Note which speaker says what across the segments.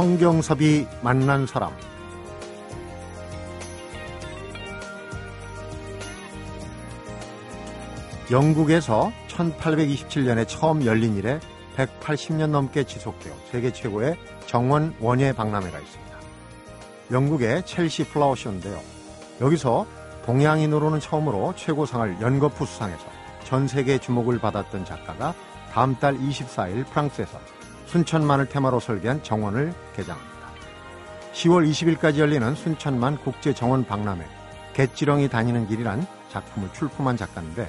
Speaker 1: 성경섭이 만난 사람 영국에서 1827년에 처음 열린 이래 180년 넘게 지속되어 세계 최고의 정원 원예 박람회가 있습니다. 영국의 첼시 플라워쇼인데요. 여기서 동양인으로는 처음으로 최고상을 연거푸 수상해서 전 세계 주목을 받았던 작가가 다음 달 24일 프랑스에서 순천만을 테마로 설계한 정원을 개장합니다. 10월 20일까지 열리는 순천만 국제정원 박람회 개찌렁이 다니는 길이란 작품을 출품한 작가인데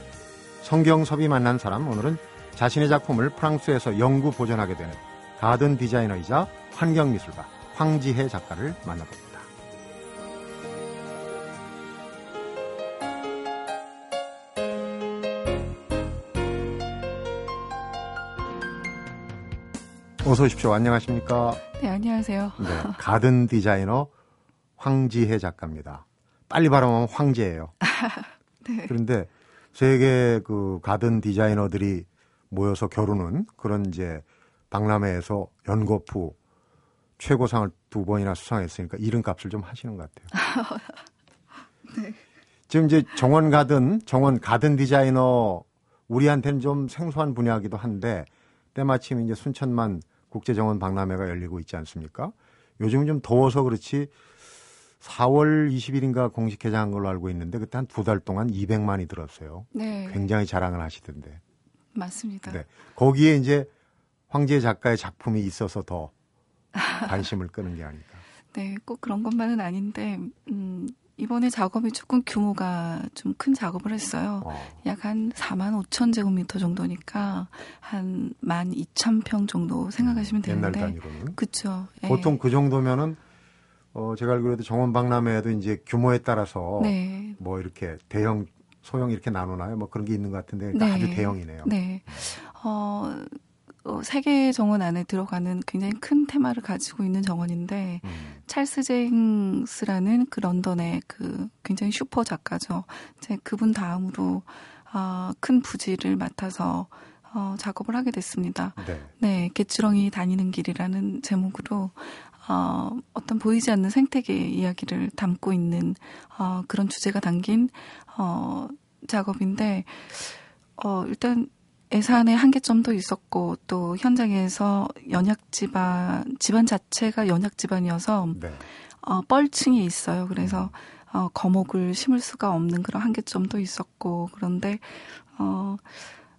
Speaker 1: 성경섭이 만난 사람 오늘은 자신의 작품을 프랑스에서 영구 보존하게 되는 가든 디자이너이자 환경미술가 황지혜 작가를 만나봅니다. 어서 오십시오. 안녕하십니까?
Speaker 2: 네, 안녕하세요. 네,
Speaker 1: 가든 디자이너 황지혜 작가입니다. 빨리 발음하면 황제예요. 네. 그런데 세계 그 가든 디자이너들이 모여서 겨루는 그런 이제 박람회에서 연거푸 최고상을 두 번이나 수상했으니까 이름값을 좀 하시는 것 같아요. 네. 지금 이제 정원 가든 정원 가든 디자이너 우리한테는 좀 생소한 분야이기도 한데 때마침 이제 순천만 국제정원 박람회가 열리고 있지 않습니까? 요즘은 좀 더워서 그렇지 4월 20일인가 공식 개장한 걸로 알고 있는데 그때 한 두 달 동안 200만이 들었어요. 네. 굉장히 자랑을 하시던데.
Speaker 2: 맞습니다. 네.
Speaker 1: 거기에 이제 황제 작가의 작품이 있어서 더 관심을 끄는 게 아닐까.
Speaker 2: 네, 꼭 그런 것만은 아닌데 음, 이번에 작업이 조금 규모가 좀 큰 작업을 했어요. 어. 약한 4만 5천 제곱미터 정도니까 한 1만 2천 평 정도 생각하시면 음, 되는데.
Speaker 1: 옛날 단위로는.
Speaker 2: 그렇죠.
Speaker 1: 보통 예. 그 정도면은 어, 제가 알기로도 정원 박람회에도 이제 규모에 따라서 네. 뭐 이렇게 대형, 소형 이렇게 나누나요? 뭐 그런 게 있는 것 같은데 네. 아주 대형이네요.
Speaker 2: 네. 어, 어, 세계 정원 안에 들어가는 굉장히 큰 테마를 가지고 있는 정원인데 음. 찰스 제잉스라는 그 런던의 그 굉장히 슈퍼 작가죠. 이제 그분 다음으로 어, 큰 부지를 맡아서 어, 작업을 하게 됐습니다. 네. 네, 개추렁이 다니는 길이라는 제목으로 어, 어떤 보이지 않는 생태계의 이야기를 담고 있는 어, 그런 주제가 담긴 어, 작업인데 어, 일단 예산의 한계점도 있었고 또 현장에서 연약 집안 집안 자체가 연약 집안이어서 네. 어, 뻘층이 있어요. 그래서 어, 거목을 심을 수가 없는 그런 한계점도 있었고 그런데 어,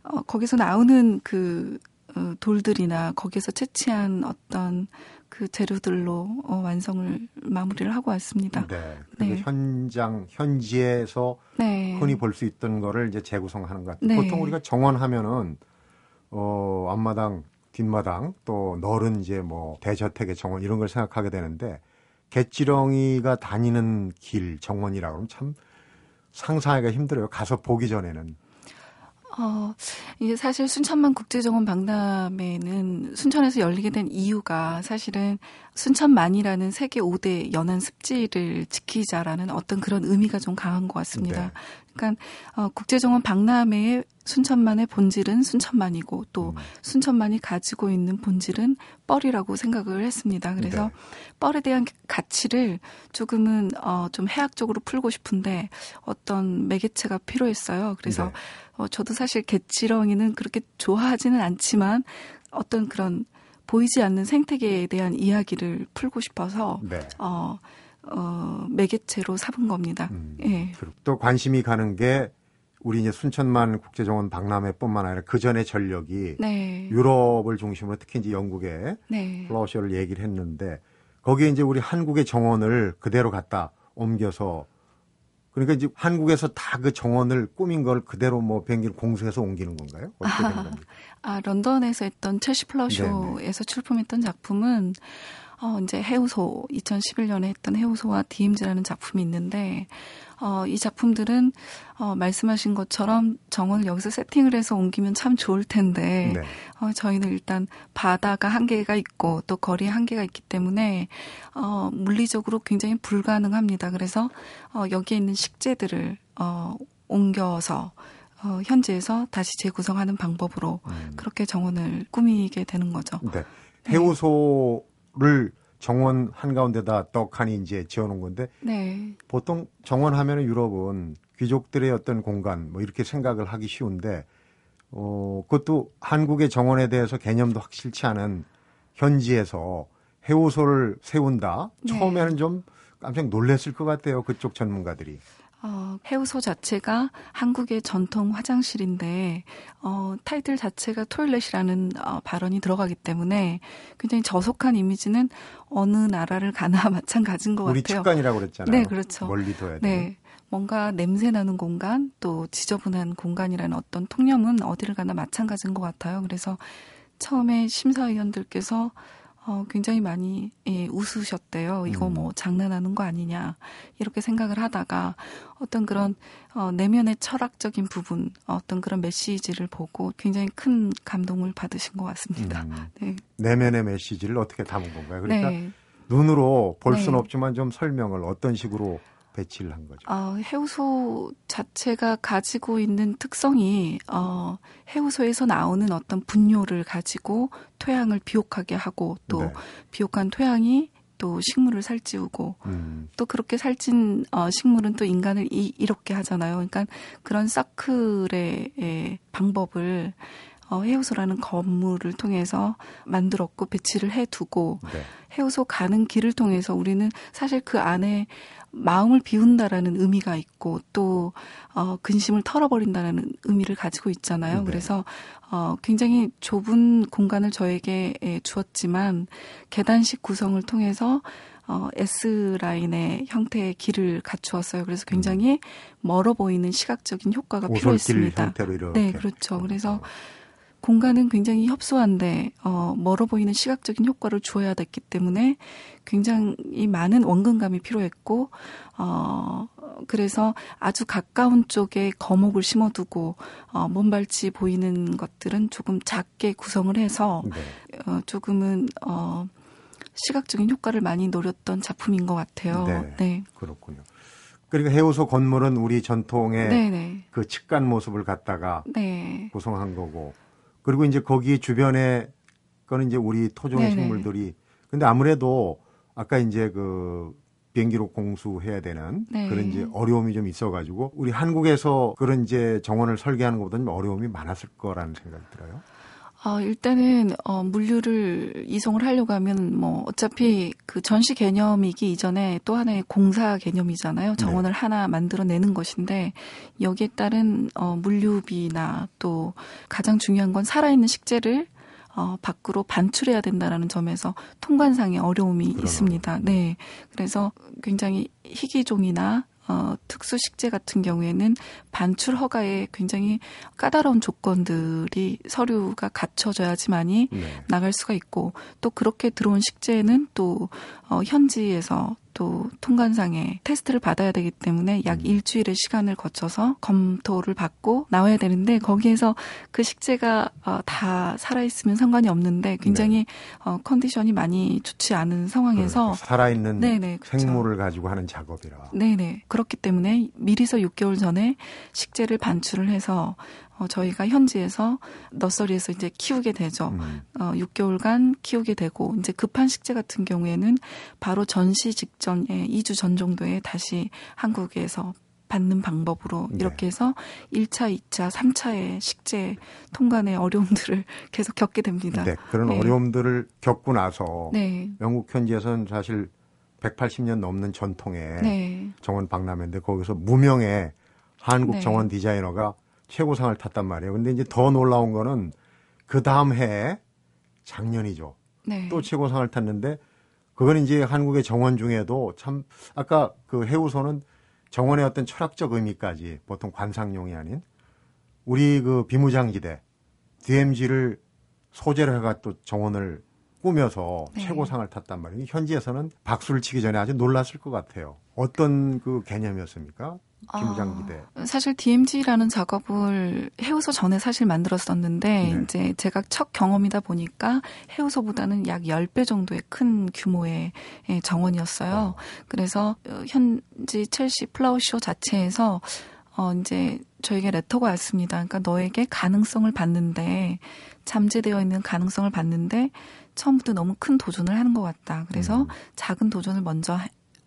Speaker 2: 어 거기서 나오는 그 어, 돌들이나 거기서 채취한 어떤 그 재료들로 어, 완성을 마무리를 하고 왔습니다.
Speaker 1: 네. 네. 현장 현지에서 네. 흔히 볼 수 있던 거를 이제 재구성하는 것 같아요. 네. 보통 우리가 정원하면은 어 앞마당, 뒷마당 또 널은 이제 뭐 대저택의 정원 이런 걸 생각하게 되는데 개찌렁이가 다니는 길 정원이라고 하면 참 상상하기가 힘들어요. 가서 보기 전에는.
Speaker 2: 어, 이게 사실 순천만 국제정원 박람회는 순천에서 열리게 된 이유가 사실은 순천만이라는 세계 5대 연안 습지를 지키자라는 어떤 그런 의미가 좀 강한 것 같습니다. 네. 그러니까 어, 국제정원 박람회의 순천만의 본질은 순천만이고 또 음. 순천만이 가지고 있는 본질은 뻘이라고 생각을 했습니다. 그래서 네. 뻘에 대한 가치를 조금은 어, 좀 해학적으로 풀고 싶은데 어떤 매개체가 필요했어요. 그래서 네. 어, 저도 사실 개치렁이는 그렇게 좋아하지는 않지만 어떤 그런 보이지 않는 생태계에 대한 이야기를 풀고 싶어서 네. 어, 어, 매개체로 삼은 겁니다. 음, 예.
Speaker 1: 또 관심이 가는 게 우리 이제 순천만 국제정원 박람회뿐만 아니라 그 전에 전력이 네. 유럽을 중심으로 특히 이제 영국에 네. 플라워쇼를 얘기를 했는데 거기에 이제 우리 한국의 정원을 그대로 갖다 옮겨서 그러니까 이제 한국에서 다 그 정원을 꾸민 걸 그대로 뭐 비행기를 공수해서 옮기는 건가요? 어떻게 된 겁니까?
Speaker 2: 아, 런던에서 했던 첼시 플라워쇼에서 출품했던 작품은 어, 이제 해우소, 2011년에 했던 해우소와 디임즈라는 작품이 있는데, 어, 이 작품들은, 어, 말씀하신 것처럼 정원을 여기서 세팅을 해서 옮기면 참 좋을 텐데, 네. 어, 저희는 일단 바다가 한계가 있고 또 거리에 한계가 있기 때문에, 어, 물리적으로 굉장히 불가능합니다. 그래서, 어, 여기에 있는 식재들을, 어, 옮겨서, 어, 현지에서 다시 재구성하는 방법으로 음. 그렇게 정원을 꾸미게 되는 거죠.
Speaker 1: 네. 해우소 네. 를 정원 한가운데다 떡하니 이제 지어놓은 건데
Speaker 2: 네.
Speaker 1: 보통 정원 하면은 유럽은 귀족들의 어떤 공간 뭐 이렇게 생각을 하기 쉬운데 어 그것도 한국의 정원에 대해서 개념도 확실치 않은 현지에서 해우소를 세운다.
Speaker 2: 네.
Speaker 1: 처음에는 좀 깜짝 놀랐을 것 같아요. 그쪽 전문가들이.
Speaker 2: 어, 해우소 자체가 한국의 전통 화장실인데 어, 타이틀 자체가 토일렛이라는 어, 발언이 들어가기 때문에 굉장히 저속한 이미지는 어느 나라를 가나 마찬가지인 것
Speaker 1: 우리
Speaker 2: 같아요.
Speaker 1: 측간이라고 그랬잖아요.
Speaker 2: 네, 그렇죠.
Speaker 1: 멀리 둬야 돼.
Speaker 2: 네. 뭔가 냄새 나는 공간, 또 지저분한 공간이라는 어떤 통념은 어디를 가나 마찬가지인 것 같아요. 그래서 처음에 심사위원들께서 어, 굉장히 많이 예, 웃으셨대요. 이거
Speaker 1: 음.
Speaker 2: 뭐 장난하는 거 아니냐 이렇게 생각을 하다가 어떤 그런 어, 내면의 철학적인 부분, 어떤 그런 메시지를 보고 굉장히 큰 감동을 받으신 것 같습니다.
Speaker 1: 음,
Speaker 2: 네,
Speaker 1: 내면의 메시지를 어떻게 담은 건가요? 그러니까
Speaker 2: 네.
Speaker 1: 눈으로 볼 수는
Speaker 2: 네.
Speaker 1: 없지만 좀 설명을 어떤 식으로 배치를 한 거죠.
Speaker 2: 어, 해우소 자체가 가지고 있는 특성이 어, 해우소에서 나오는 어떤 분뇨를 가지고 토양을 비옥하게 하고 또
Speaker 1: 네.
Speaker 2: 비옥한 토양이 또 식물을 살찌우고
Speaker 1: 음,
Speaker 2: 또 그렇게 살찐 어, 식물은 또 인간을 이, 이롭게 하잖아요. 그러니까 그런 사클의 에, 방법을 어, 해우소라는 건물을 통해서 만들었고 배치를 해두고
Speaker 1: 네.
Speaker 2: 해우소 가는 길을 통해서 우리는 사실 그 안에 마음을 비운다라는 의미가 있고 또 어, 근심을 털어버린다라는 의미를 가지고 있잖아요.
Speaker 1: 네.
Speaker 2: 그래서 어, 굉장히 좁은 공간을 저에게 예, 주었지만 계단식 구성을 통해서 어, S 라인의 형태의 길을 갖추었어요. 그래서 굉장히 멀어 보이는 시각적인 효과가 필요했습니다. 네, 그렇죠. 그래서 공간은 굉장히 협소한데 어, 멀어 보이는 시각적인 효과를 주어야 됐기 때문에 굉장히 많은 원근감이 필요했고 어, 그래서 아주 가까운 쪽에 거목을 심어두고 어, 먼발치 보이는 것들은 조금 작게 구성을 해서
Speaker 1: 네.
Speaker 2: 어, 조금은 어, 시각적인 효과를 많이 노렸던 작품인 것 같아요.
Speaker 1: 네.
Speaker 2: 네,
Speaker 1: 그렇군요. 그러니까 해우소 건물은 우리 전통의
Speaker 2: 네, 네,
Speaker 1: 그 측간 모습을 갖다가
Speaker 2: 네,
Speaker 1: 구성한 거고 그리고 이제 거기 주변에 거는 이제 우리 토종의
Speaker 2: 네네.
Speaker 1: 식물들이 근데 아무래도 아까 이제 그 비행기로 공수해야 되는
Speaker 2: 네.
Speaker 1: 그런 이제 어려움이 좀 있어가지고 우리 한국에서 그런 이제 정원을 설계하는 것보다 좀 어려움이 많았을 거라는 생각이 들어요.
Speaker 2: 어, 일단은, 어, 물류를 이송을 하려고 하면, 뭐, 어차피 그 전시 개념이기 이전에 또 하나의 공사 개념이잖아요. 정원을 하나 만들어내는 것인데, 여기에 따른, 어, 물류비나 또 가장 중요한 건 살아있는 식재를 어, 밖으로 반출해야 된다라는 점에서 통관상의 어려움이
Speaker 1: 그런
Speaker 2: 있습니다. 네. 그래서 굉장히 희귀종이나 어, 특수 식재 같은 경우에는 반출 허가에 굉장히 까다로운 조건들이 서류가 갖춰져야지만이
Speaker 1: 네.
Speaker 2: 나갈 수가 있고 또 그렇게 들어온 식재는 또 어, 현지에서 또 통관상에 테스트를 받아야 되기 때문에 약
Speaker 1: 음.
Speaker 2: 일주일의 시간을 거쳐서 검토를 받고 나와야 되는데 거기에서 그 식재가 어, 다 살아있으면 상관이 없는데 굉장히 어, 컨디션이 많이 좋지 않은 상황에서
Speaker 1: 그러니까 살아있는
Speaker 2: 네네 그렇죠.
Speaker 1: 생물을 가지고 하는 작업이라.
Speaker 2: 네네. 그렇기 때문에 미리서 6개월 전에 식재를 반출을 해서 어, 저희가 현지에서 너서리에서 이제 키우게 되죠.
Speaker 1: 음,
Speaker 2: 어, 6개월간 키우게 되고 이제 급한 식재 같은 경우에는 바로 전시 직전에 2주 전 정도에 다시 한국에서 받는 방법으로
Speaker 1: 네.
Speaker 2: 이렇게 해서 1차, 2차, 3차의 식재 통관의 어려움들을 계속 겪게 됩니다.
Speaker 1: 네, 그런
Speaker 2: 네.
Speaker 1: 어려움들을 겪고 나서
Speaker 2: 네.
Speaker 1: 영국 현지에서는 사실 180년 넘는 전통의
Speaker 2: 네.
Speaker 1: 정원 박람회인데 거기서 무명의 한국
Speaker 2: 네.
Speaker 1: 정원 디자이너가 최고상을 탔단 말이에요. 근데 이제 더 놀라운 거는 그 다음 해에 작년이죠.
Speaker 2: 네.
Speaker 1: 또 최고상을 탔는데 그건 이제 한국의 정원 중에도 참 아까 그 해우소는 정원의 어떤 철학적 의미까지 보통 관상용이 아닌 우리 그 비무장지대 DMZ를 소재로 해가 또 정원을 꾸며서
Speaker 2: 네.
Speaker 1: 최고상을 탔단 말이에요. 현지에서는 박수를 치기 전에 아주 놀랐을 것 같아요. 어떤 그 개념이었습니까? 비무장지대.
Speaker 2: 아, 사실 DMZ라는 작업을 해우소 전에 사실 만들었었는데
Speaker 1: 네.
Speaker 2: 이제 제가 첫 경험이다 보니까 해우소보다는 약 10배 정도의 큰 규모의 예, 정원이었어요.
Speaker 1: 어.
Speaker 2: 그래서 어, 현지 첼시 플라워쇼 자체에서 어, 이제 저에게 레터가 왔습니다. 그러니까 너에게 가능성을 봤는데, 잠재되어 있는 가능성을 봤는데, 처음부터 너무 큰 도전을 하는 것 같다. 그래서 음. 작은 도전을 먼저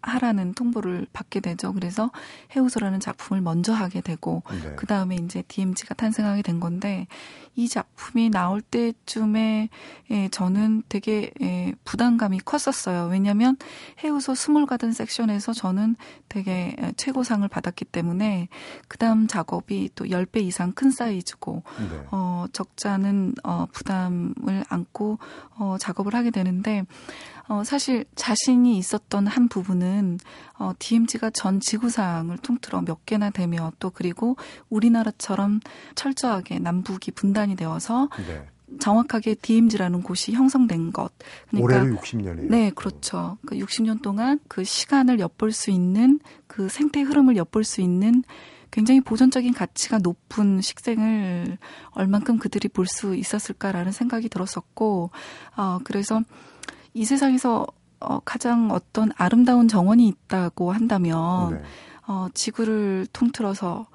Speaker 2: 하라는 통보를 받게 되죠. 그래서 해우소라는 작품을 먼저 하게 되고 네. 그 다음에 이제 DMZ가 탄생하게 된 건데 이 작품이 나올 때쯤에 예, 저는 되게 예, 부담감이 컸었어요. 왜냐하면 해우소 small garden section에서 저는 되게 예, 최고상을 받았기 때문에 그 다음 작업이 또 10배 이상 큰 사이즈고 네. 어, 적자는 어, 부담을 안고 어, 작업을 하게 되는데 어, 사실 자신이 있었던 한 부분은 어, DMZ가 전 지구상을 통틀어 몇 개나 되며 또 그리고 우리나라처럼 철저하게 남북이 분단이 되어서 네. 정확하게 DMZ라는 곳이 형성된 것.
Speaker 1: 그러니까 올해로 60년이에요.
Speaker 2: 네, 그렇죠. 그 그러니까 60년 동안 그 시간을 엿볼 수 있는 그 생태 흐름을 엿볼 수 있는 굉장히 보존적인 가치가 높은 식생을 얼만큼 그들이 볼 수 있었을까라는 생각이 들었었고, 어, 그래서 이 세상에서 어, 가장 어떤 아름다운 정원이 있다고 한다면 네. 어, 지구를 통틀어서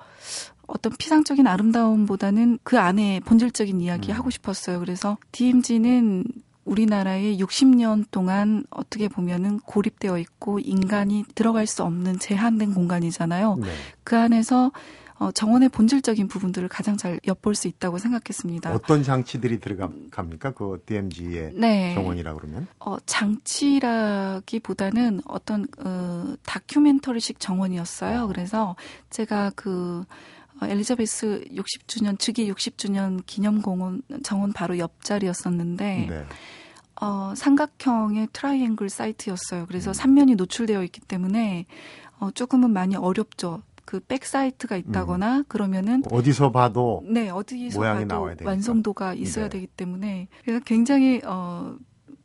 Speaker 2: 어떤 피상적인 아름다움보다는 그 안에 본질적인 이야기 음. 하고 싶었어요. 그래서 DMZ는 우리나라에 60년 동안 어떻게 보면은 고립되어 있고 인간이 들어갈 수 없는 제한된 공간이잖아요. 네. 그 안에서 어, 정원의 본질적인 부분들을 가장 잘 엿볼 수 있다고 생각했습니다.
Speaker 1: 어떤 장치들이 들어갑니까? 그 DMG의 네. 정원이라 그러면?
Speaker 2: 어, 장치라기보다는 어떤 어, 다큐멘터리식 정원이었어요. 어. 그래서 제가 그 어, 엘리자베스 60주년 즉위 60주년 기념 공원 정원 바로 옆자리였었는데 네. 어, 삼각형의 triangle site였어요. 그래서 음. 삼면이 노출되어 있기 때문에 어, 조금은 많이 어렵죠. 그 back site가 있다거나 음. 그러면은
Speaker 1: 어디서 봐도
Speaker 2: 네 어디서 모양이 봐도 나와야 완성도가 있어야 네. 되기 때문에 그래서 굉장히 어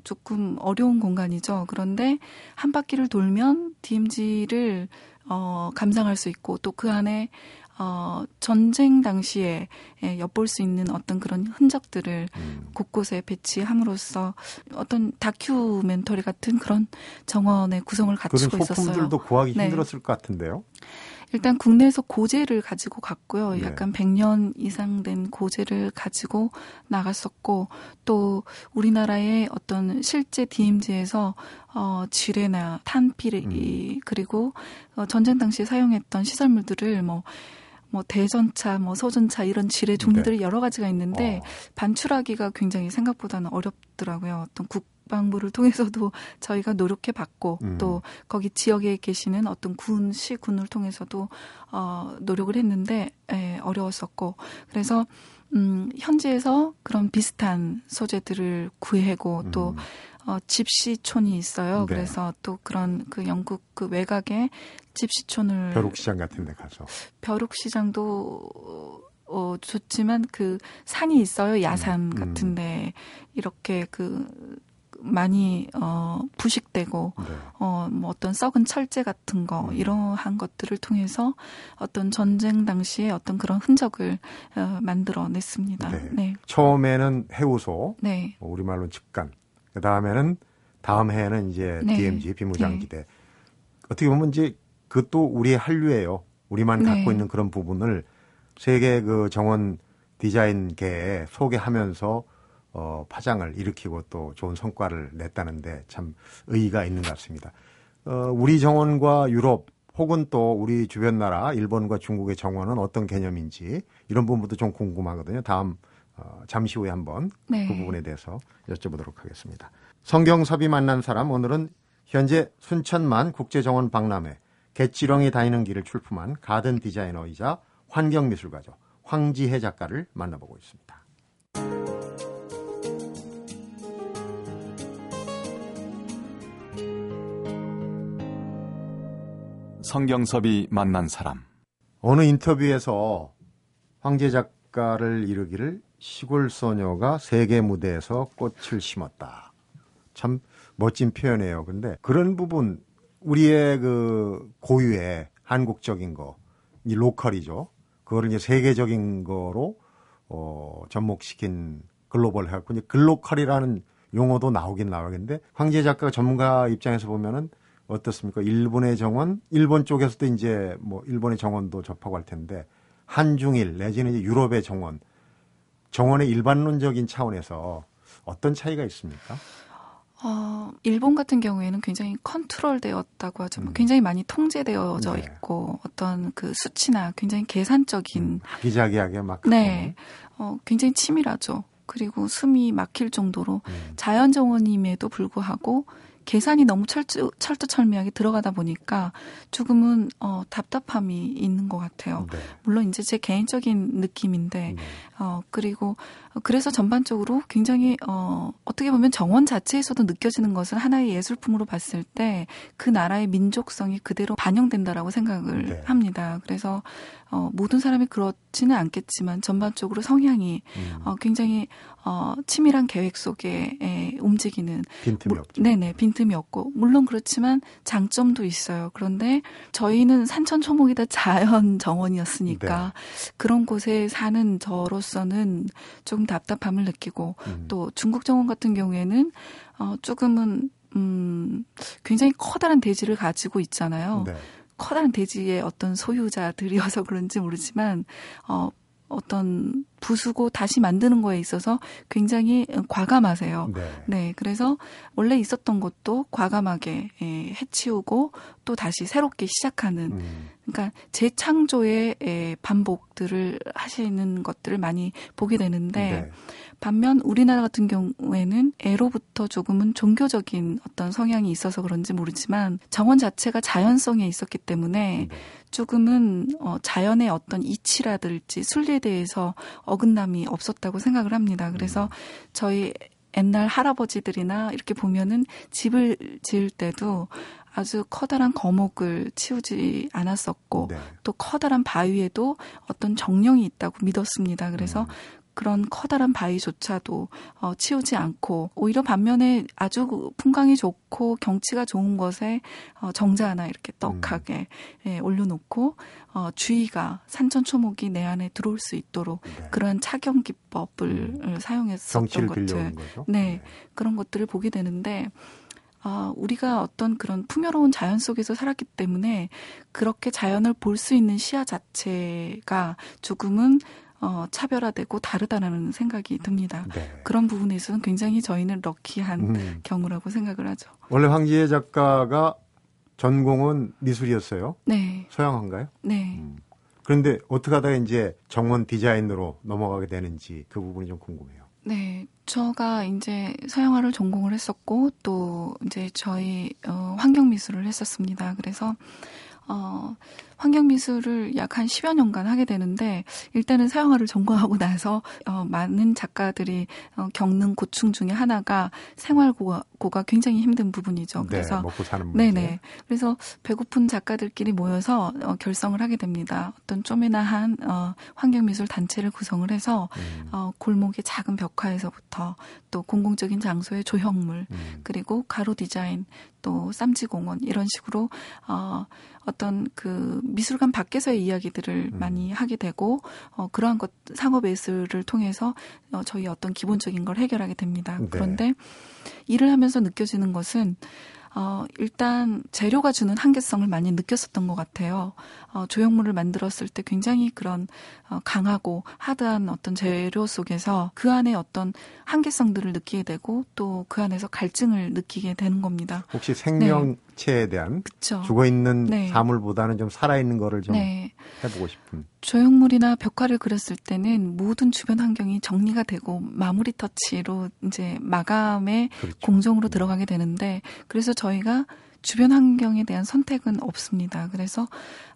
Speaker 2: 조금 어려운 공간이죠. 그런데 한 바퀴를 돌면 DMZ를 어 감상할 수 있고 또 그 안에 어, 전쟁 당시에 예, 엿볼 수 있는 어떤 그런 흔적들을 음. 곳곳에 배치함으로써 어떤 다큐멘터리 같은 그런 정원의 구성을 갖추고 있었어요.
Speaker 1: 그런 소품들도 구하기 네. 힘들었을 것 같은데요.
Speaker 2: 일단 국내에서 고제를 가지고 갔고요. 네. 약간 네. 100년 이상 된 고제를 가지고 나갔었고 또 우리나라의 어떤 실제 DMZ에서 어 지뢰나 탄피 음. 그리고 어, 전쟁 당시에 사용했던 시설물들을 뭐뭐 뭐 대전차, 뭐 소전차 이런 지뢰 종류들이 네. 여러 가지가 있는데 어. 반출하기가 굉장히 생각보다는 어렵더라고요. 어떤 국 방부를 통해서도 저희가 노력해 봤고 음. 또 거기 지역에 계시는 어떤 군 시군을 통해서도 어 노력을 했는데 예, 어려웠었고 그래서 음 현지에서 그런 비슷한 소재들을 구해고 음. 또 어, 집시촌이 있어요. 네. 그래서 또 그런 그 영국 그 외곽에 집시촌을
Speaker 1: 벼룩시장 같은 데 가서
Speaker 2: 벼룩시장도 어, 좋지만 그 산이 있어요. 야산 음, 음. 같은데 이렇게 그 많이 어 부식되고 네. 어뭐 어떤 썩은 철제 같은 거 음. 이러한 것들을 통해서 어떤 전쟁 당시에 어떤 그런 흔적을 어 만들어냈습니다. 네. 네.
Speaker 1: 처음에는 해우소, 네. 뭐 우리말로 직관, 그 다음에는 다음 해에는 이제 네. DMZ 비무장지대. 네. 어떻게 보면 이제 그것도 우리의 한류예요. 우리만 네. 갖고 있는 그런 부분을 세계 그 정원 디자인계에 소개하면서 어, 파장을 일으키고 또 좋은 성과를 냈다는데 참 의의가 있는 것 같습니다. 어, 우리 정원과 유럽 혹은 또 우리 주변 나라 일본과 중국의 정원은 어떤 개념인지 이런 부분도 좀 궁금하거든요. 다음 어, 잠시 후에 한번 네. 그 부분에 대해서 여쭤보도록 하겠습니다. 성경섭이 만난 사람 오늘은 현재 순천만 국제정원 박람회 개찌렁이 다니는 길을 출품한 가든 디자이너이자 환경미술가죠. 황지혜 작가를 만나보고 있습니다.
Speaker 3: 성경섭이 만난 사람.
Speaker 1: 어느 인터뷰에서 황제 작가를 이르기를 시골 소녀가 세계 무대에서 꽃을 심었다. 참 멋진 표현이에요. 근데 그런 부분 우리의 그 고유의 한국적인 거, 이 로컬이죠. 그거를 이제 세계적인 거로 어 접목시킨 글로벌 해갖고 이제 글로컬이라는 용어도 나오긴 나오겠는데 황제 작가 전문가 입장에서 보면은 어떻습니까? 일본의 정원, 일본 쪽에서도 이제 뭐 일본의 정원도 접하고 할 텐데 한중일 내지는 이제 유럽의 정원, 정원의 일반론적인 차원에서 어떤 차이가 있습니까?
Speaker 2: 어, 일본 같은 경우에는 굉장히 컨트롤되었다고 하죠. 뭐 음. 굉장히 많이 통제되어져 네. 있고 어떤 그 수치나 굉장히 계산적인 음,
Speaker 1: 아기자기하게 막
Speaker 2: 네, 어, 굉장히 치밀하죠. 그리고 숨이 막힐 정도로 음. 자연 정원임에도 불구하고 계산이 너무 철두, 철두철미하게 들어가다 보니까 조금은 어, 답답함이 있는 것 같아요. 네. 물론 이제 제 개인적인 느낌인데 네. 어, 그리고 그래서 전반적으로 굉장히 어, 어떻게 보면 정원 자체에서도 느껴지는 것은 하나의 예술품으로 봤을 때 그 나라의 민족성이 그대로 반영된다라고 생각을 네. 합니다. 그래서 어, 모든 사람이 그렇지는 않겠지만 전반적으로 성향이 음. 어, 굉장히 어, 치밀한 계획 속에 에, 움직이는
Speaker 1: 빈틈이 없죠.
Speaker 2: 네네 빈틈이 없고 물론 그렇지만 장점도 있어요. 그런데 저희는 산천초목이다 자연 정원이었으니까 네. 그런 곳에 사는 저로서는 조금 답답함을 느끼고 음. 또 중국 정원 같은 경우에는 어, 조금은 음, 굉장히 커다란 대지를 가지고 있잖아요. 네. 커다란 대지의 어떤 소유자들이어서 그런지 모르지만 어 어떤 부수고 다시 만드는 거에 있어서 굉장히 과감하세요. 네. 네. 그래서 원래 있었던 것도 과감하게 예, 해치우고 또 다시 새롭게 시작하는 음. 그러니까 재창조의 예, 반복들을 하시는 것들을 많이 보게 되는데 네. 반면 우리나라 같은 경우에는 애로부터 조금은 종교적인 어떤 성향이 있어서 그런지 모르지만 정원 자체가 자연성에 있었기 때문에 네. 조금은 어, 자연의 어떤 이치라든지 순리에 대해서 어 긋남이 없었다고 생각을 합니다. 그래서 음. 저희 옛날 할아버지들이나 이렇게 보면은 집을 지을 때도 아주 커다란 거목을 치우지 않았었고 네. 또 커다란 바위에도 어떤 정령이 있다고 믿었습니다. 그래서 음. 그런 커다란 바위조차도 어, 치우지 않고 오히려 반면에 아주 풍광이 좋고 경치가 좋은 것에 어, 정자 하나 이렇게 떡하게 음. 예, 올려놓고 어, 주의가 산천초목이 내 안에 들어올 수 있도록 네. 그런 착용 기법을 음. 사용했었던 것들, 네, 네, 그런 것들을 보게 되는데. 아, 우리가 어떤 그런 풍요로운 자연 속에서 살았기 때문에 그렇게 자연을 볼 수 있는 시야 자체가 조금은 어, 차별화되고 다르다는 생각이 듭니다. 네. 그런 부분에 있어서는 굉장히 저희는 럭키한 음. 경우라고 생각을 하죠.
Speaker 1: 원래 황지혜 작가가 전공은 미술이었어요.
Speaker 2: 네.
Speaker 1: 서양한가요?
Speaker 2: 네. 음.
Speaker 1: 그런데 어떻게 하다가 이제 정원 디자인으로 넘어가게 되는지 그 부분이 좀 궁금해요.
Speaker 2: 네. 저가 이제 서양화를 전공을 했었고 또 이제 저희 어, 환경 미술을 했었습니다. 그래서 어 환경미술을 약 한 10여 년간 하게 되는데 일단은 서양화를 전공하고 나서 어, 많은 작가들이 어, 겪는 고충 중에 하나가 생활고가 굉장히 힘든 부분이죠.
Speaker 1: 네,
Speaker 2: 그래서
Speaker 1: 먹고 사는 문제.
Speaker 2: 네네. 그래서 배고픈 작가들끼리 모여서 어, 결성을 하게 됩니다. 어떤 쪼매나한 어, 환경미술 단체를 구성을 해서 음. 어, 골목의 작은 벽화에서부터 또 공공적인 장소의 조형물 음. 그리고 가로 디자인 또 쌈지공원 이런 식으로 어, 어떤 그 미술관 밖에서의 이야기들을 음. 많이 하게 되고 어, 그러한 것 상업 예술을 통해서 어, 저희 어떤 기본적인 걸 해결하게 됩니다. 네. 그런데 일을 하면서 느껴지는 것은 어, 일단 재료가 주는 한계성을 많이 느꼈었던 것 같아요. 어, 조형물을 만들었을 때 굉장히 그런 어, 강하고 하드한 어떤 재료 속에서 그 안에 어떤 한계성들을 느끼게 되고 또 그 안에서 갈증을 느끼게 되는 겁니다.
Speaker 1: 혹시 생명 체에 네. 대한 그쵸. 죽어 있는 네. 사물보다는 좀 살아 있는 거를 좀 네. 해보고 싶은.
Speaker 2: 조형물이나 벽화를 그렸을 때는 모든 주변 환경이 정리가 되고 마무리 터치로 이제 마감의 그렇죠. 공정으로 네. 들어가게 되는데 그래서 저희가 주변 환경에 대한 선택은 없습니다. 그래서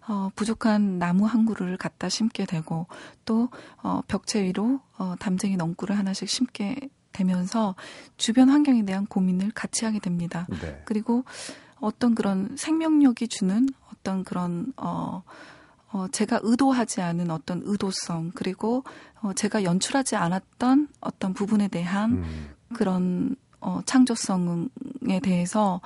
Speaker 2: 어, 부족한 나무 한 그루를 갖다 심게 되고 또 어, 벽체 위로 어, 담쟁이 넝굴을 하나씩 심게 되면서 주변 환경에 대한 고민을 같이 하게 됩니다. 네. 그리고 어떤 그런 생명력이 주는 어떤 그런 어, 어, 제가 의도하지 않은 어떤 의도성, 그리고 어, 제가 연출하지 않았던 어떤 부분에 대한 음. 그런 어, 창조성에 대해서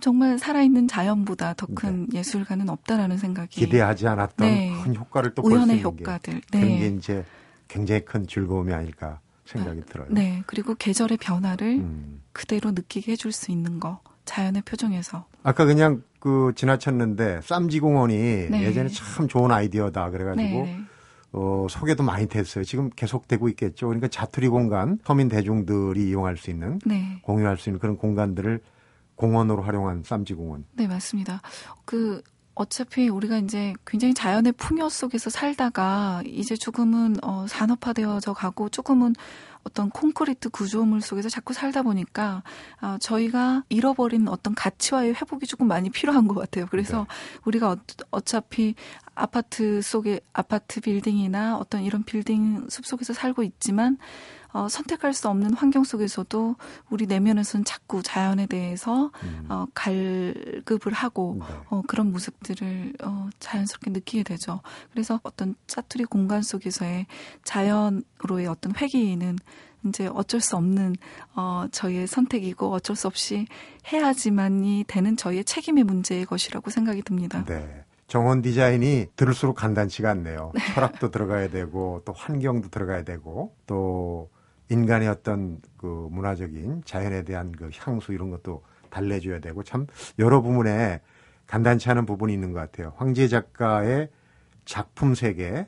Speaker 2: 정말 살아있는 자연보다 더큰 네. 예술가는 없다라는 생각이
Speaker 1: 기대하지 않았던 네. 큰 효과를 또 있는
Speaker 2: 효과들.
Speaker 1: 게 네. 그게 이제 굉장히 큰 즐거움이 아닐까 생각이
Speaker 2: 네.
Speaker 1: 들어요.
Speaker 2: 네, 그리고 계절의 변화를 음. 그대로 느끼게 해줄 수 있는 거 자연의 표정에서.
Speaker 1: 아까 그냥 그 지나쳤는데 쌈지공원이
Speaker 2: 네.
Speaker 1: 예전에 참 좋은 아이디어다 그래가지고
Speaker 2: 네, 네.
Speaker 1: 어, 소개도 많이 됐어요. 지금 계속되고 있겠죠. 그러니까 자투리 공간, 서민 대중들이 이용할 수 있는
Speaker 2: 네.
Speaker 1: 공유할 수 있는 그런 공간들을 공원으로 활용한 쌈지공원.
Speaker 2: 네, 맞습니다. 그 어차피 우리가 이제 굉장히 자연의 풍요 속에서 살다가 이제 조금은 어, 산업화되어져 가고 조금은 어떤 콘크리트 구조물 속에서 자꾸 살다 보니까 아, 저희가 잃어버린 어떤 가치와의 회복이 조금 많이 필요한 것 같아요. 그래서 우리가 어, 어차피 아파트 속에 아파트 빌딩이나 어떤 이런 빌딩 숲 속에서 살고 있지만 어, 선택할 수 없는 환경 속에서도 우리 내면에서는 자꾸 자연에 대해서
Speaker 1: 음.
Speaker 2: 어, 갈급을 하고
Speaker 1: 네.
Speaker 2: 어, 그런 모습들을 어, 자연스럽게 느끼게 되죠. 그래서 어떤 짜투리 공간 속에서의 자연으로의 어떤 회귀는 이제 어쩔 수 없는 어, 저희의 선택이고 어쩔 수 없이 해야지만이 되는 저희의 책임의 문제의 것이라고 생각이 듭니다.
Speaker 1: 네. 정원 디자인이 들을수록 간단치가 않네요. 철학도 들어가야 되고 또 환경도 들어가야 되고 또 인간의 어떤 그 문화적인 자연에 대한 그 향수 이런 것도 달래줘야 되고 참 여러 부분에 간단치 않은 부분이 있는 것 같아요. 황지혜 작가의 작품 세계를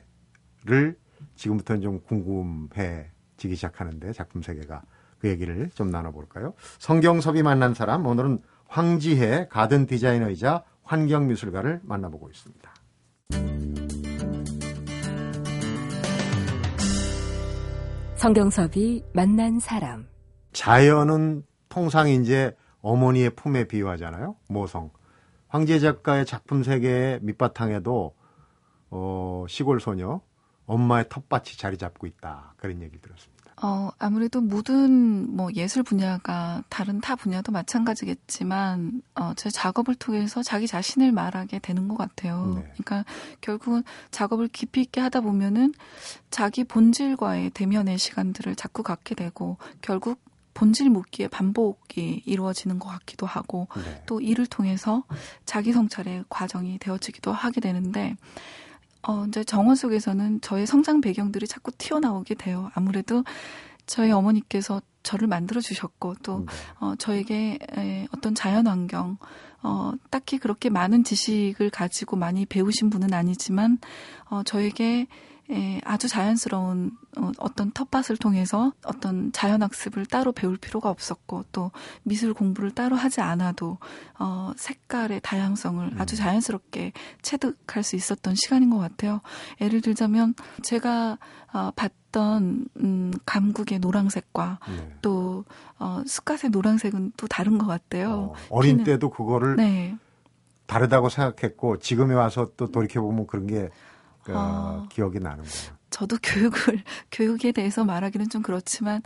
Speaker 1: 지금부터는 좀 궁금해지기 시작하는데 작품 세계가 그 얘기를 좀 나눠볼까요? 성경섭이 만난 사람 오늘은 황지혜 가든 디자이너이자 환경미술가를 만나보고 있습니다.
Speaker 4: 성경섭이 만난 사람.
Speaker 1: 자연은 통상 이제 어머니의 품에 비유하잖아요. 모성. 황지혜 작가의 작품 세계의 밑바탕에도 어, 시골 소녀 엄마의 텃밭이 자리 잡고 있다. 그런 얘기 들었습니다.
Speaker 2: 어, 아무래도 모든 뭐 예술 분야가 다른 타 분야도 마찬가지겠지만, 어, 제 작업을 통해서 자기 자신을 말하게 되는 것 같아요.
Speaker 1: 네.
Speaker 2: 그러니까 결국은 작업을 깊이 있게 하다 보면은 자기 본질과의 대면의 시간들을 자꾸 갖게 되고, 결국 본질 묻기의 반복이 이루어지는 것 같기도 하고,
Speaker 1: 네.
Speaker 2: 또 이를 통해서 자기 성찰의 과정이 되어지기도 하게 되는데, 어, 이제 정원 속에서는 저의 성장 배경들이 자꾸 튀어나오게 돼요. 아무래도 저희 어머니께서 저를 만들어 주셨고 또
Speaker 1: 네.
Speaker 2: 어, 저에게 에, 어떤 자연 환경 어, 딱히 그렇게 많은 지식을 가지고 많이 배우신 분은 아니지만 어, 저에게 에, 아주 자연스러운 어, 어떤 텃밭을 통해서 어떤 자연학습을 따로 배울 필요가 없었고 또 미술 공부를 따로 하지 않아도 어, 색깔의 다양성을 아주 자연스럽게 체득할 수 있었던 시간인 것 같아요. 예를 들자면 제가 어, 봤던 음, 감국의 노란색과
Speaker 1: 네.
Speaker 2: 또 어, 숲갓의 노란색은 또 다른 것 같아요.
Speaker 1: 어,
Speaker 2: 피는-
Speaker 1: 때도 그거를
Speaker 2: 네.
Speaker 1: 다르다고 생각했고 지금에 와서 또 돌이켜 보면 그런 게 어,
Speaker 2: 아.
Speaker 1: 기억이 나는 거예요.
Speaker 2: 저도 교육을 교육에 대해서 말하기는 좀 그렇지만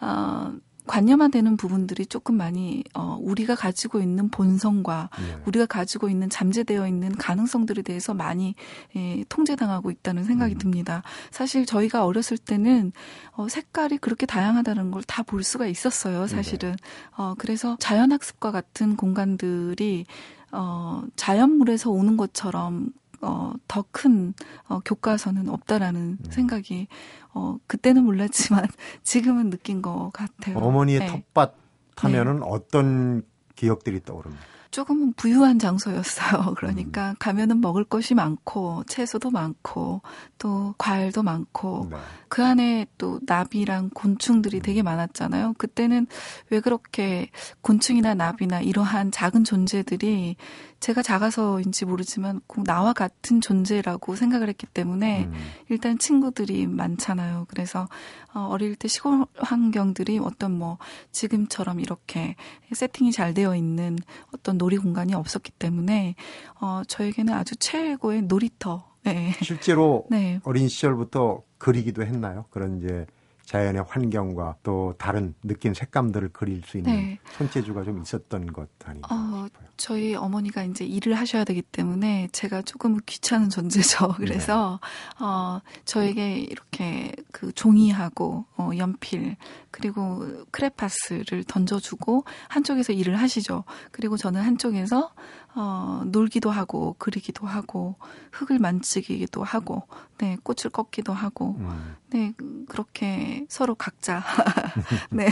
Speaker 2: 어, 관념화 되는 부분들이 조금 많이 어, 우리가 가지고 있는 본성과
Speaker 1: 네.
Speaker 2: 우리가 가지고 있는 잠재되어 있는 가능성들에 대해서 많이 예, 통제당하고 있다는 생각이
Speaker 1: 음.
Speaker 2: 듭니다. 사실 저희가 어렸을 때는 어, 색깔이 그렇게 다양하다는 걸 다 볼 수가 있었어요. 사실은 어, 그래서 자연학습과 같은 공간들이 어, 자연물에서 오는 것처럼 어, 더 큰 어, 교과서는 없다라는
Speaker 1: 음.
Speaker 2: 생각이 어, 그때는 몰랐지만 지금은 느낀 것 같아요.
Speaker 1: 어머니의
Speaker 2: 네.
Speaker 1: 텃밭 하면은 어떤 기억들이 떠오릅니까?
Speaker 2: 조금은 부유한 장소였어요. 그러니까 가면은 먹을 것이 많고 채소도 많고 또 과일도 많고
Speaker 1: 네.
Speaker 2: 그 안에 또 나비랑 곤충들이 되게 많았잖아요. 그때는 왜 그렇게 곤충이나 나비나 이러한 작은 존재들이 제가 작아서인지 모르지만 꼭 나와 같은 존재라고 생각을 했기 때문에
Speaker 1: 음.
Speaker 2: 일단 친구들이 많잖아요. 그래서 어, 어릴 때 시골 환경들이 어떤 뭐 지금처럼 이렇게 세팅이 잘 되어 있는 어떤 놀이 공간이 없었기 때문에 어, 저에게는 아주 최고의 놀이터. 네.
Speaker 1: 실제로
Speaker 2: 네.
Speaker 1: 어린 시절부터 그리기도 했나요? 그런 이제 자연의 환경과 또 다른 느낀 색감들을 그릴 수 있는
Speaker 2: 네.
Speaker 1: 손재주가 좀 있었던 것 아닌가
Speaker 2: 어,
Speaker 1: 싶어요.
Speaker 2: 저희 어머니가 이제 일을 하셔야 되기 때문에 제가 조금 귀찮은 존재죠. 그래서 어 저에게 이렇게 그 종이하고 어 연필 그리고 크레파스를 던져주고 한쪽에서 일을 하시죠. 그리고 저는 한쪽에서 어 놀기도 하고 그리기도 하고 흙을 만지기도 하고 네 꽃을 꺾기도 하고
Speaker 1: 음.
Speaker 2: 네 그렇게 서로 각자 네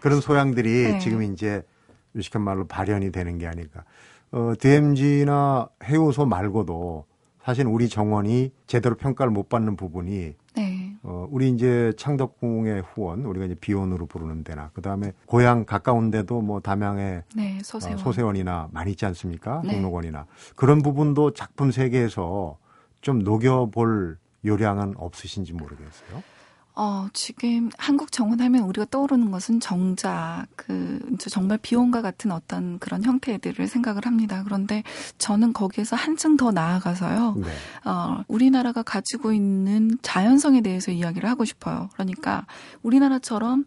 Speaker 1: 그런 소양들이
Speaker 2: 네.
Speaker 1: 지금 이제 유식한 말로 발현이 되는 게 아닐까. 어, DMZ나 해우소 말고도 사실 우리 정원이 제대로 평가를 못 받는 부분이
Speaker 2: 네.
Speaker 1: 어, 우리 이제 창덕궁의 후원, 우리가 이제 비원으로 부르는 데나, 그 다음에 고향 가까운데도 뭐 담양의
Speaker 2: 네, 소세원.
Speaker 1: 어, 소세원이나 많이 있지 않습니까?
Speaker 2: 네.
Speaker 1: 등록원이나. 그런 부분도 작품 세계에서 좀 녹여볼 요량은 없으신지 모르겠어요.
Speaker 2: 어, 지금 한국 정원 하면 우리가 떠오르는 것은 정자, 그, 정말 비용과 같은 어떤 그런 형태들을 생각을 합니다. 그런데 저는 거기에서 한층 더 나아가서요.
Speaker 1: 네.
Speaker 2: 어, 우리나라가 가지고 있는 자연성에 대해서 이야기를 하고 싶어요. 그러니까 우리나라처럼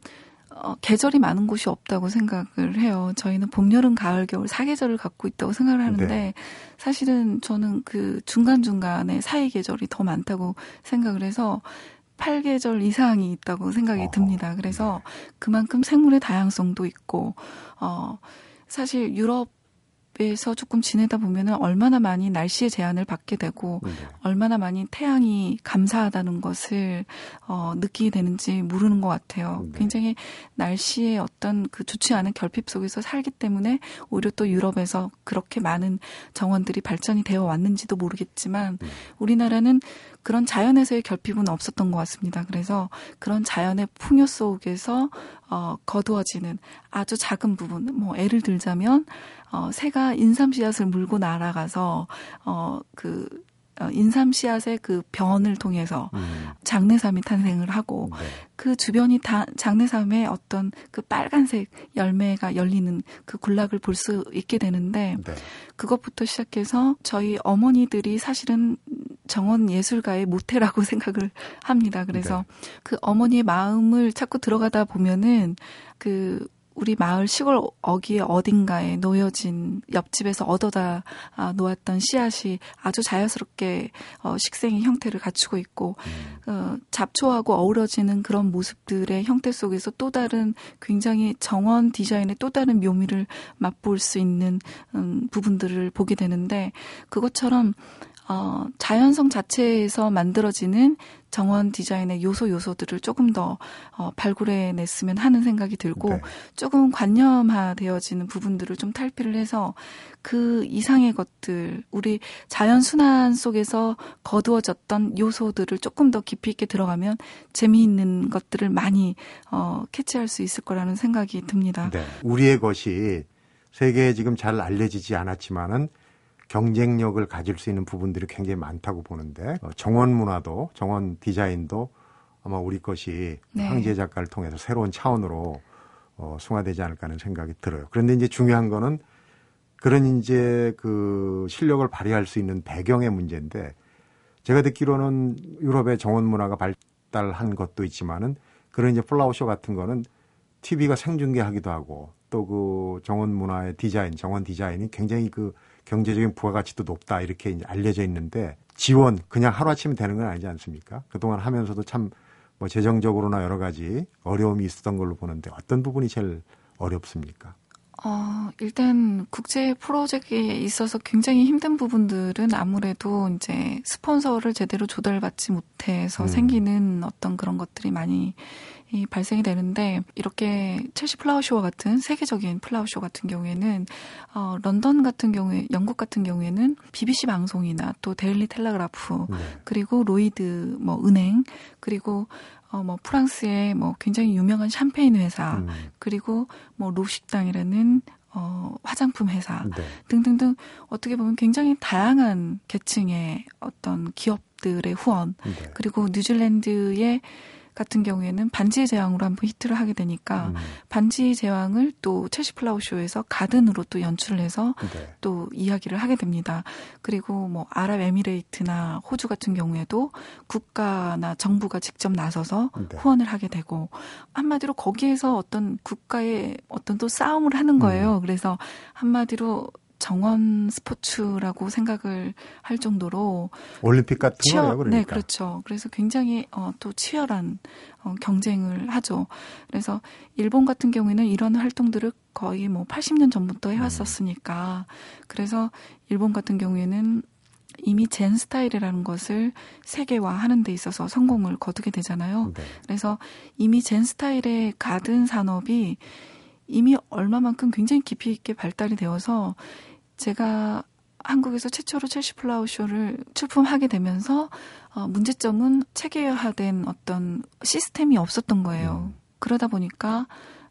Speaker 2: 어, 계절이 많은 곳이 없다고 생각을 해요. 저희는 봄, 여름, 가을, 겨울 사계절을 갖고 있다고 생각을 하는데
Speaker 1: 네.
Speaker 2: 사실은 저는 그 중간중간에 사이 계절이 더 많다고 생각을 해서 8계절 이상이 있다고 생각이
Speaker 1: 어허,
Speaker 2: 듭니다. 그래서
Speaker 1: 네.
Speaker 2: 그만큼 생물의 다양성도 있고 어 사실 유럽 에서 조금 지내다 보면은 얼마나 많이 날씨의 제한을 받게 되고
Speaker 1: 네.
Speaker 2: 얼마나 많이 태양이 감사하다는 것을 어, 느끼게 되는지 모르는 것 같아요.
Speaker 1: 네.
Speaker 2: 굉장히 날씨의 어떤 그 좋지 않은 결핍 속에서 살기 때문에 오히려 또 유럽에서 그렇게 많은 정원들이 발전이 되어 왔는지도 모르겠지만
Speaker 1: 네.
Speaker 2: 우리나라는 그런 자연에서의 결핍은 없었던 것 같습니다. 그래서 그런 자연의 풍요 속에서 어, 거두어지는 아주 작은 부분, 뭐 예를 들자면 어, 새가 인삼 씨앗을 물고 날아가서 어, 그 어, 인삼 씨앗의 그 변을 통해서
Speaker 1: 음,
Speaker 2: 장내삼이 탄생을 하고
Speaker 1: 네.
Speaker 2: 그 주변이 다 장내삼의 어떤 그 빨간색 열매가 열리는 그 군락을 볼 수 있게 되는데
Speaker 1: 네.
Speaker 2: 그것부터 시작해서 저희 어머니들이 사실은 정원 예술가의 모태라고 생각을 합니다. 그래서 그 어머니의 마음을 찾고 들어가다 보면은 그 우리 마을 시골 어귀의 어딘가에 놓여진 옆집에서 얻어다 아, 놓았던 씨앗이 아주 자연스럽게 어, 식생의 형태를 갖추고 있고
Speaker 1: 음,
Speaker 2: 어, 잡초하고 어우러지는 그런 모습들의 형태 속에서 또 다른 굉장히 정원 디자인의 또 다른 묘미를 맛볼 수 있는 음, 부분들을 보게 되는데 그것처럼 어, 자연성 자체에서 만들어지는 정원 디자인의 요소 요소들을 조금 더 어, 발굴해 냈으면 하는 생각이 들고
Speaker 1: 네.
Speaker 2: 조금 관념화 되어지는 부분들을 좀 탈피를 해서 그 이상의 것들 우리 자연 순환 속에서 거두어졌던 요소들을 조금 더 깊이 있게 들어가면 재미있는 것들을 많이 어, 캐치할 수 있을 거라는 생각이 듭니다.
Speaker 1: 네. 우리의 것이 세계에 지금 잘 알려지지 않았지만은 경쟁력을 가질 수 있는 부분들이 굉장히 많다고 보는데 어, 정원 문화도 정원 디자인도 아마 우리 것이
Speaker 2: 네.
Speaker 1: 황제 작가를 통해서 새로운 차원으로 어, 승화되지 않을까 하는 생각이 들어요. 그런데 이제 중요한 거는 그런 이제 그 실력을 발휘할 수 있는 배경의 문제인데 제가 듣기로는 유럽의 정원 문화가 발달한 것도 있지만은 그런 이제 플라워쇼 같은 거는 TV가 생중계하기도 하고 또 그 정원 문화의 디자인, 정원 디자인이 굉장히 그 경제적인 부가가치도 높다 이렇게 알려져 있는데 지원 그냥 하루아침에 되는 건 아니지 않습니까? 그동안 하면서도 참 뭐 재정적으로나 여러 가지 어려움이 있었던 걸로 보는데 어떤 부분이 제일 어렵습니까?
Speaker 2: 어, 일단 국제 프로젝트에 있어서 굉장히 힘든 부분들은 아무래도 이제 스폰서를 제대로 조달받지 못해서
Speaker 1: 음.
Speaker 2: 생기는 어떤 그런 것들이 많이 이 발생이 되는데 이렇게 첼시 플라워쇼와 같은 세계적인 플라워쇼 같은 경우에는 어, 런던 같은 경우에 영국 같은 경우에는 BBC 방송이나 또 데일리 텔레그라프
Speaker 1: 네.
Speaker 2: 그리고 로이드 뭐 은행 그리고 어, 뭐 프랑스의 뭐 굉장히 유명한 샴페인 회사
Speaker 1: 음,
Speaker 2: 그리고 뭐 록시땅이라는 어, 화장품 회사
Speaker 1: 네.
Speaker 2: 등등등 어떻게 보면 굉장히 다양한 계층의 어떤 기업들의 후원
Speaker 1: 네.
Speaker 2: 그리고 뉴질랜드의 같은 경우에는 반지의 제왕으로 한번 히트를 하게 되니까
Speaker 1: 음,
Speaker 2: 반지의 제왕을 또 첼시 플라워 쇼에서 가든으로 또 연출을 해서
Speaker 1: 네.
Speaker 2: 또 이야기를 하게 됩니다. 그리고 뭐 아랍에미레이트나 호주 같은 경우에도 국가나 정부가 직접 나서서
Speaker 1: 네.
Speaker 2: 후원을 하게 되고 한마디로 거기에서 어떤 국가의 어떤 또 싸움을 하는 거예요.
Speaker 1: 음.
Speaker 2: 그래서 한마디로 정원 스포츠라고 생각을 할 정도로
Speaker 1: 올림픽 같은
Speaker 2: 치열,
Speaker 1: 거예요, 그러니까.
Speaker 2: 네, 그렇죠. 그래서 굉장히 어, 또 치열한 어, 경쟁을 하죠. 그래서 일본 같은 경우에는 이런 활동들을 거의 뭐 80년 전부터 해왔었으니까 그래서 일본 같은 경우에는 이미 젠 스타일이라는 것을 세계화하는 데 있어서 성공을 거두게 되잖아요.
Speaker 1: 네.
Speaker 2: 그래서 이미 젠 스타일의 가든 산업이 이미 얼마만큼 굉장히 깊이 있게 발달이 되어서 제가 한국에서 최초로 첼시 플라워 쇼를 출품하게 되면서 어, 문제점은 체계화된 어떤 시스템이 없었던 거예요.
Speaker 1: 음.
Speaker 2: 그러다 보니까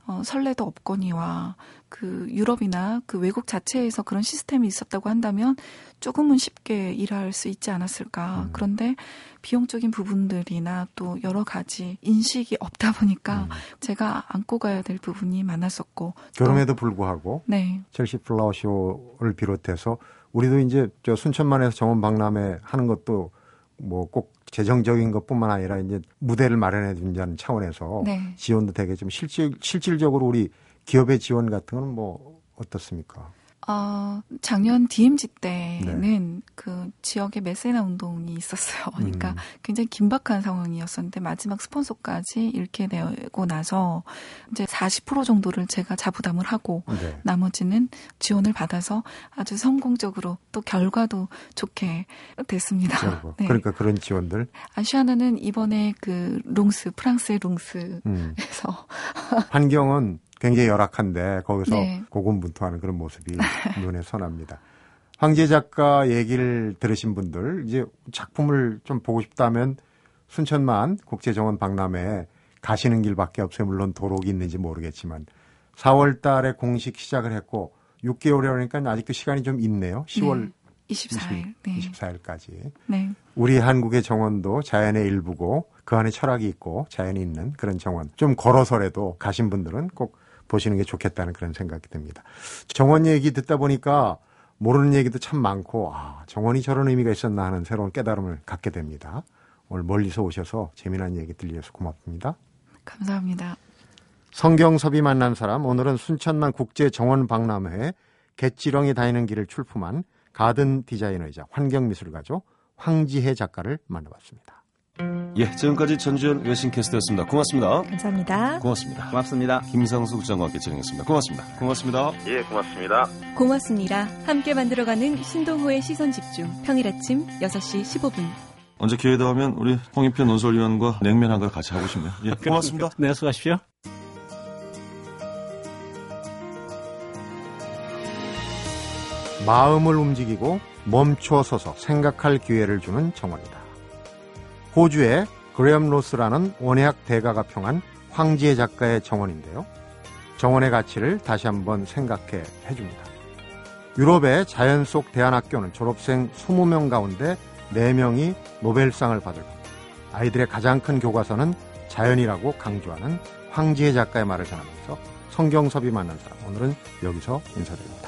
Speaker 2: 어, 설레도 없거니와 그 유럽이나 그 외국 자체에서 그런 시스템이 있었다고 한다면 조금은 쉽게 일할 수 있지 않았을까.
Speaker 1: 음.
Speaker 2: 그런데 비용적인 부분들이나 또 여러 가지 인식이 없다 보니까
Speaker 1: 음.
Speaker 2: 제가 안고 가야 될 부분이 많았었고.
Speaker 1: 그럼에도 불구하고
Speaker 2: 네.
Speaker 1: 첼시 플라워 쇼를 비롯해서 우리도 이제 저 순천만에서 정원 박람회 하는 것도 뭐 꼭 재정적인 것뿐만 아니라 이제 무대를 마련해 준다는 차원에서
Speaker 2: 네.
Speaker 1: 지원도 되게 좀 실질 실질적으로 우리 기업의 지원 같은 건 뭐 어떻습니까?
Speaker 2: 어, 작년 DMZ
Speaker 1: 네.
Speaker 2: 때는 그 지역에 메세나 운동이 있었어요. 그러니까
Speaker 1: 음.
Speaker 2: 굉장히 긴박한 상황이었었는데 마지막 스폰서까지 잃게 되고 나서 이제 40% 정도를 제가 자부담을 하고
Speaker 1: 네.
Speaker 2: 나머지는 지원을 받아서 아주 성공적으로 또 결과도 좋게 됐습니다.
Speaker 1: 그리고
Speaker 2: 네.
Speaker 1: 그러니까 그런 지원들
Speaker 2: 아시아나는 이번에 그 롱스 프랑스의 롱스에서
Speaker 1: 음. 환경은 굉장히 열악한데 거기서
Speaker 2: 네.
Speaker 1: 고군분투하는 그런 모습이 눈에 선합니다. 황제 작가 얘기를 들으신 분들 이제 작품을 좀 보고 싶다면 순천만 국제정원 박람회에 가시는 길밖에 없어요. 물론 도록이 있는지 모르겠지만 4월 달에 공식 시작을 했고 6개월이라니까 아직도 시간이 좀 있네요. 10월
Speaker 2: 24일. 네.
Speaker 1: 24일까지.
Speaker 2: 네.
Speaker 1: 우리 한국의 정원도 자연의 일부고 그 안에 철학이 있고 자연이 있는 그런 정원. 좀 걸어서라도 가신 분들은 꼭 보시는 게 좋겠다는 그런 생각이 듭니다. 정원 얘기 듣다 보니까 모르는 얘기도 참 많고 아, 정원이 저런 의미가 있었나 하는 새로운 깨달음을 갖게 됩니다. 오늘 멀리서 오셔서 재미난 얘기 들려서 고맙습니다.
Speaker 2: 감사합니다.
Speaker 1: 성경섭이 만난 사람 오늘은 순천만 국제 정원 박람회에 갯지렁이 다니는 길을 출품한 가든 디자이너이자 환경미술가죠 황지혜 작가를 만나봤습니다.
Speaker 4: 예, 지금까지 전주현 웨싱캐스트였습니다. 고맙습니다.
Speaker 5: 감사합니다.
Speaker 4: 고맙습니다.
Speaker 6: 고맙습니다.
Speaker 4: 김상수 국장과 함께 진행했습니다. 고맙습니다. 고맙습니다.
Speaker 7: 예, 고맙습니다.
Speaker 5: 고맙습니다. 함께 만들어가는 신동호의 시선 집중. 평일 아침 6시 15분.
Speaker 4: 언제 기회 되면 우리 홍익표 논설위원과 냉면 한 걸 같이 하고 싶네요. 예, 고맙습니다.
Speaker 6: 네, 수고하십시오.
Speaker 1: 마음을 움직이고 멈춰서서 생각할 기회를 주는 정원이다. 호주의 그레엄 로스라는 원예학 대가가 평한 황지혜 작가의 정원인데요. 정원의 가치를 다시 한번 생각해 해줍니다. 유럽의 자연 속 대안학교는 졸업생 20명 가운데 4명이 노벨상을 받을 겁니다. 아이들의 가장 큰 교과서는 자연이라고 강조하는 황지혜 작가의 말을 전하면서 성경섭이 만난 사람 오늘은 여기서 인사드립니다.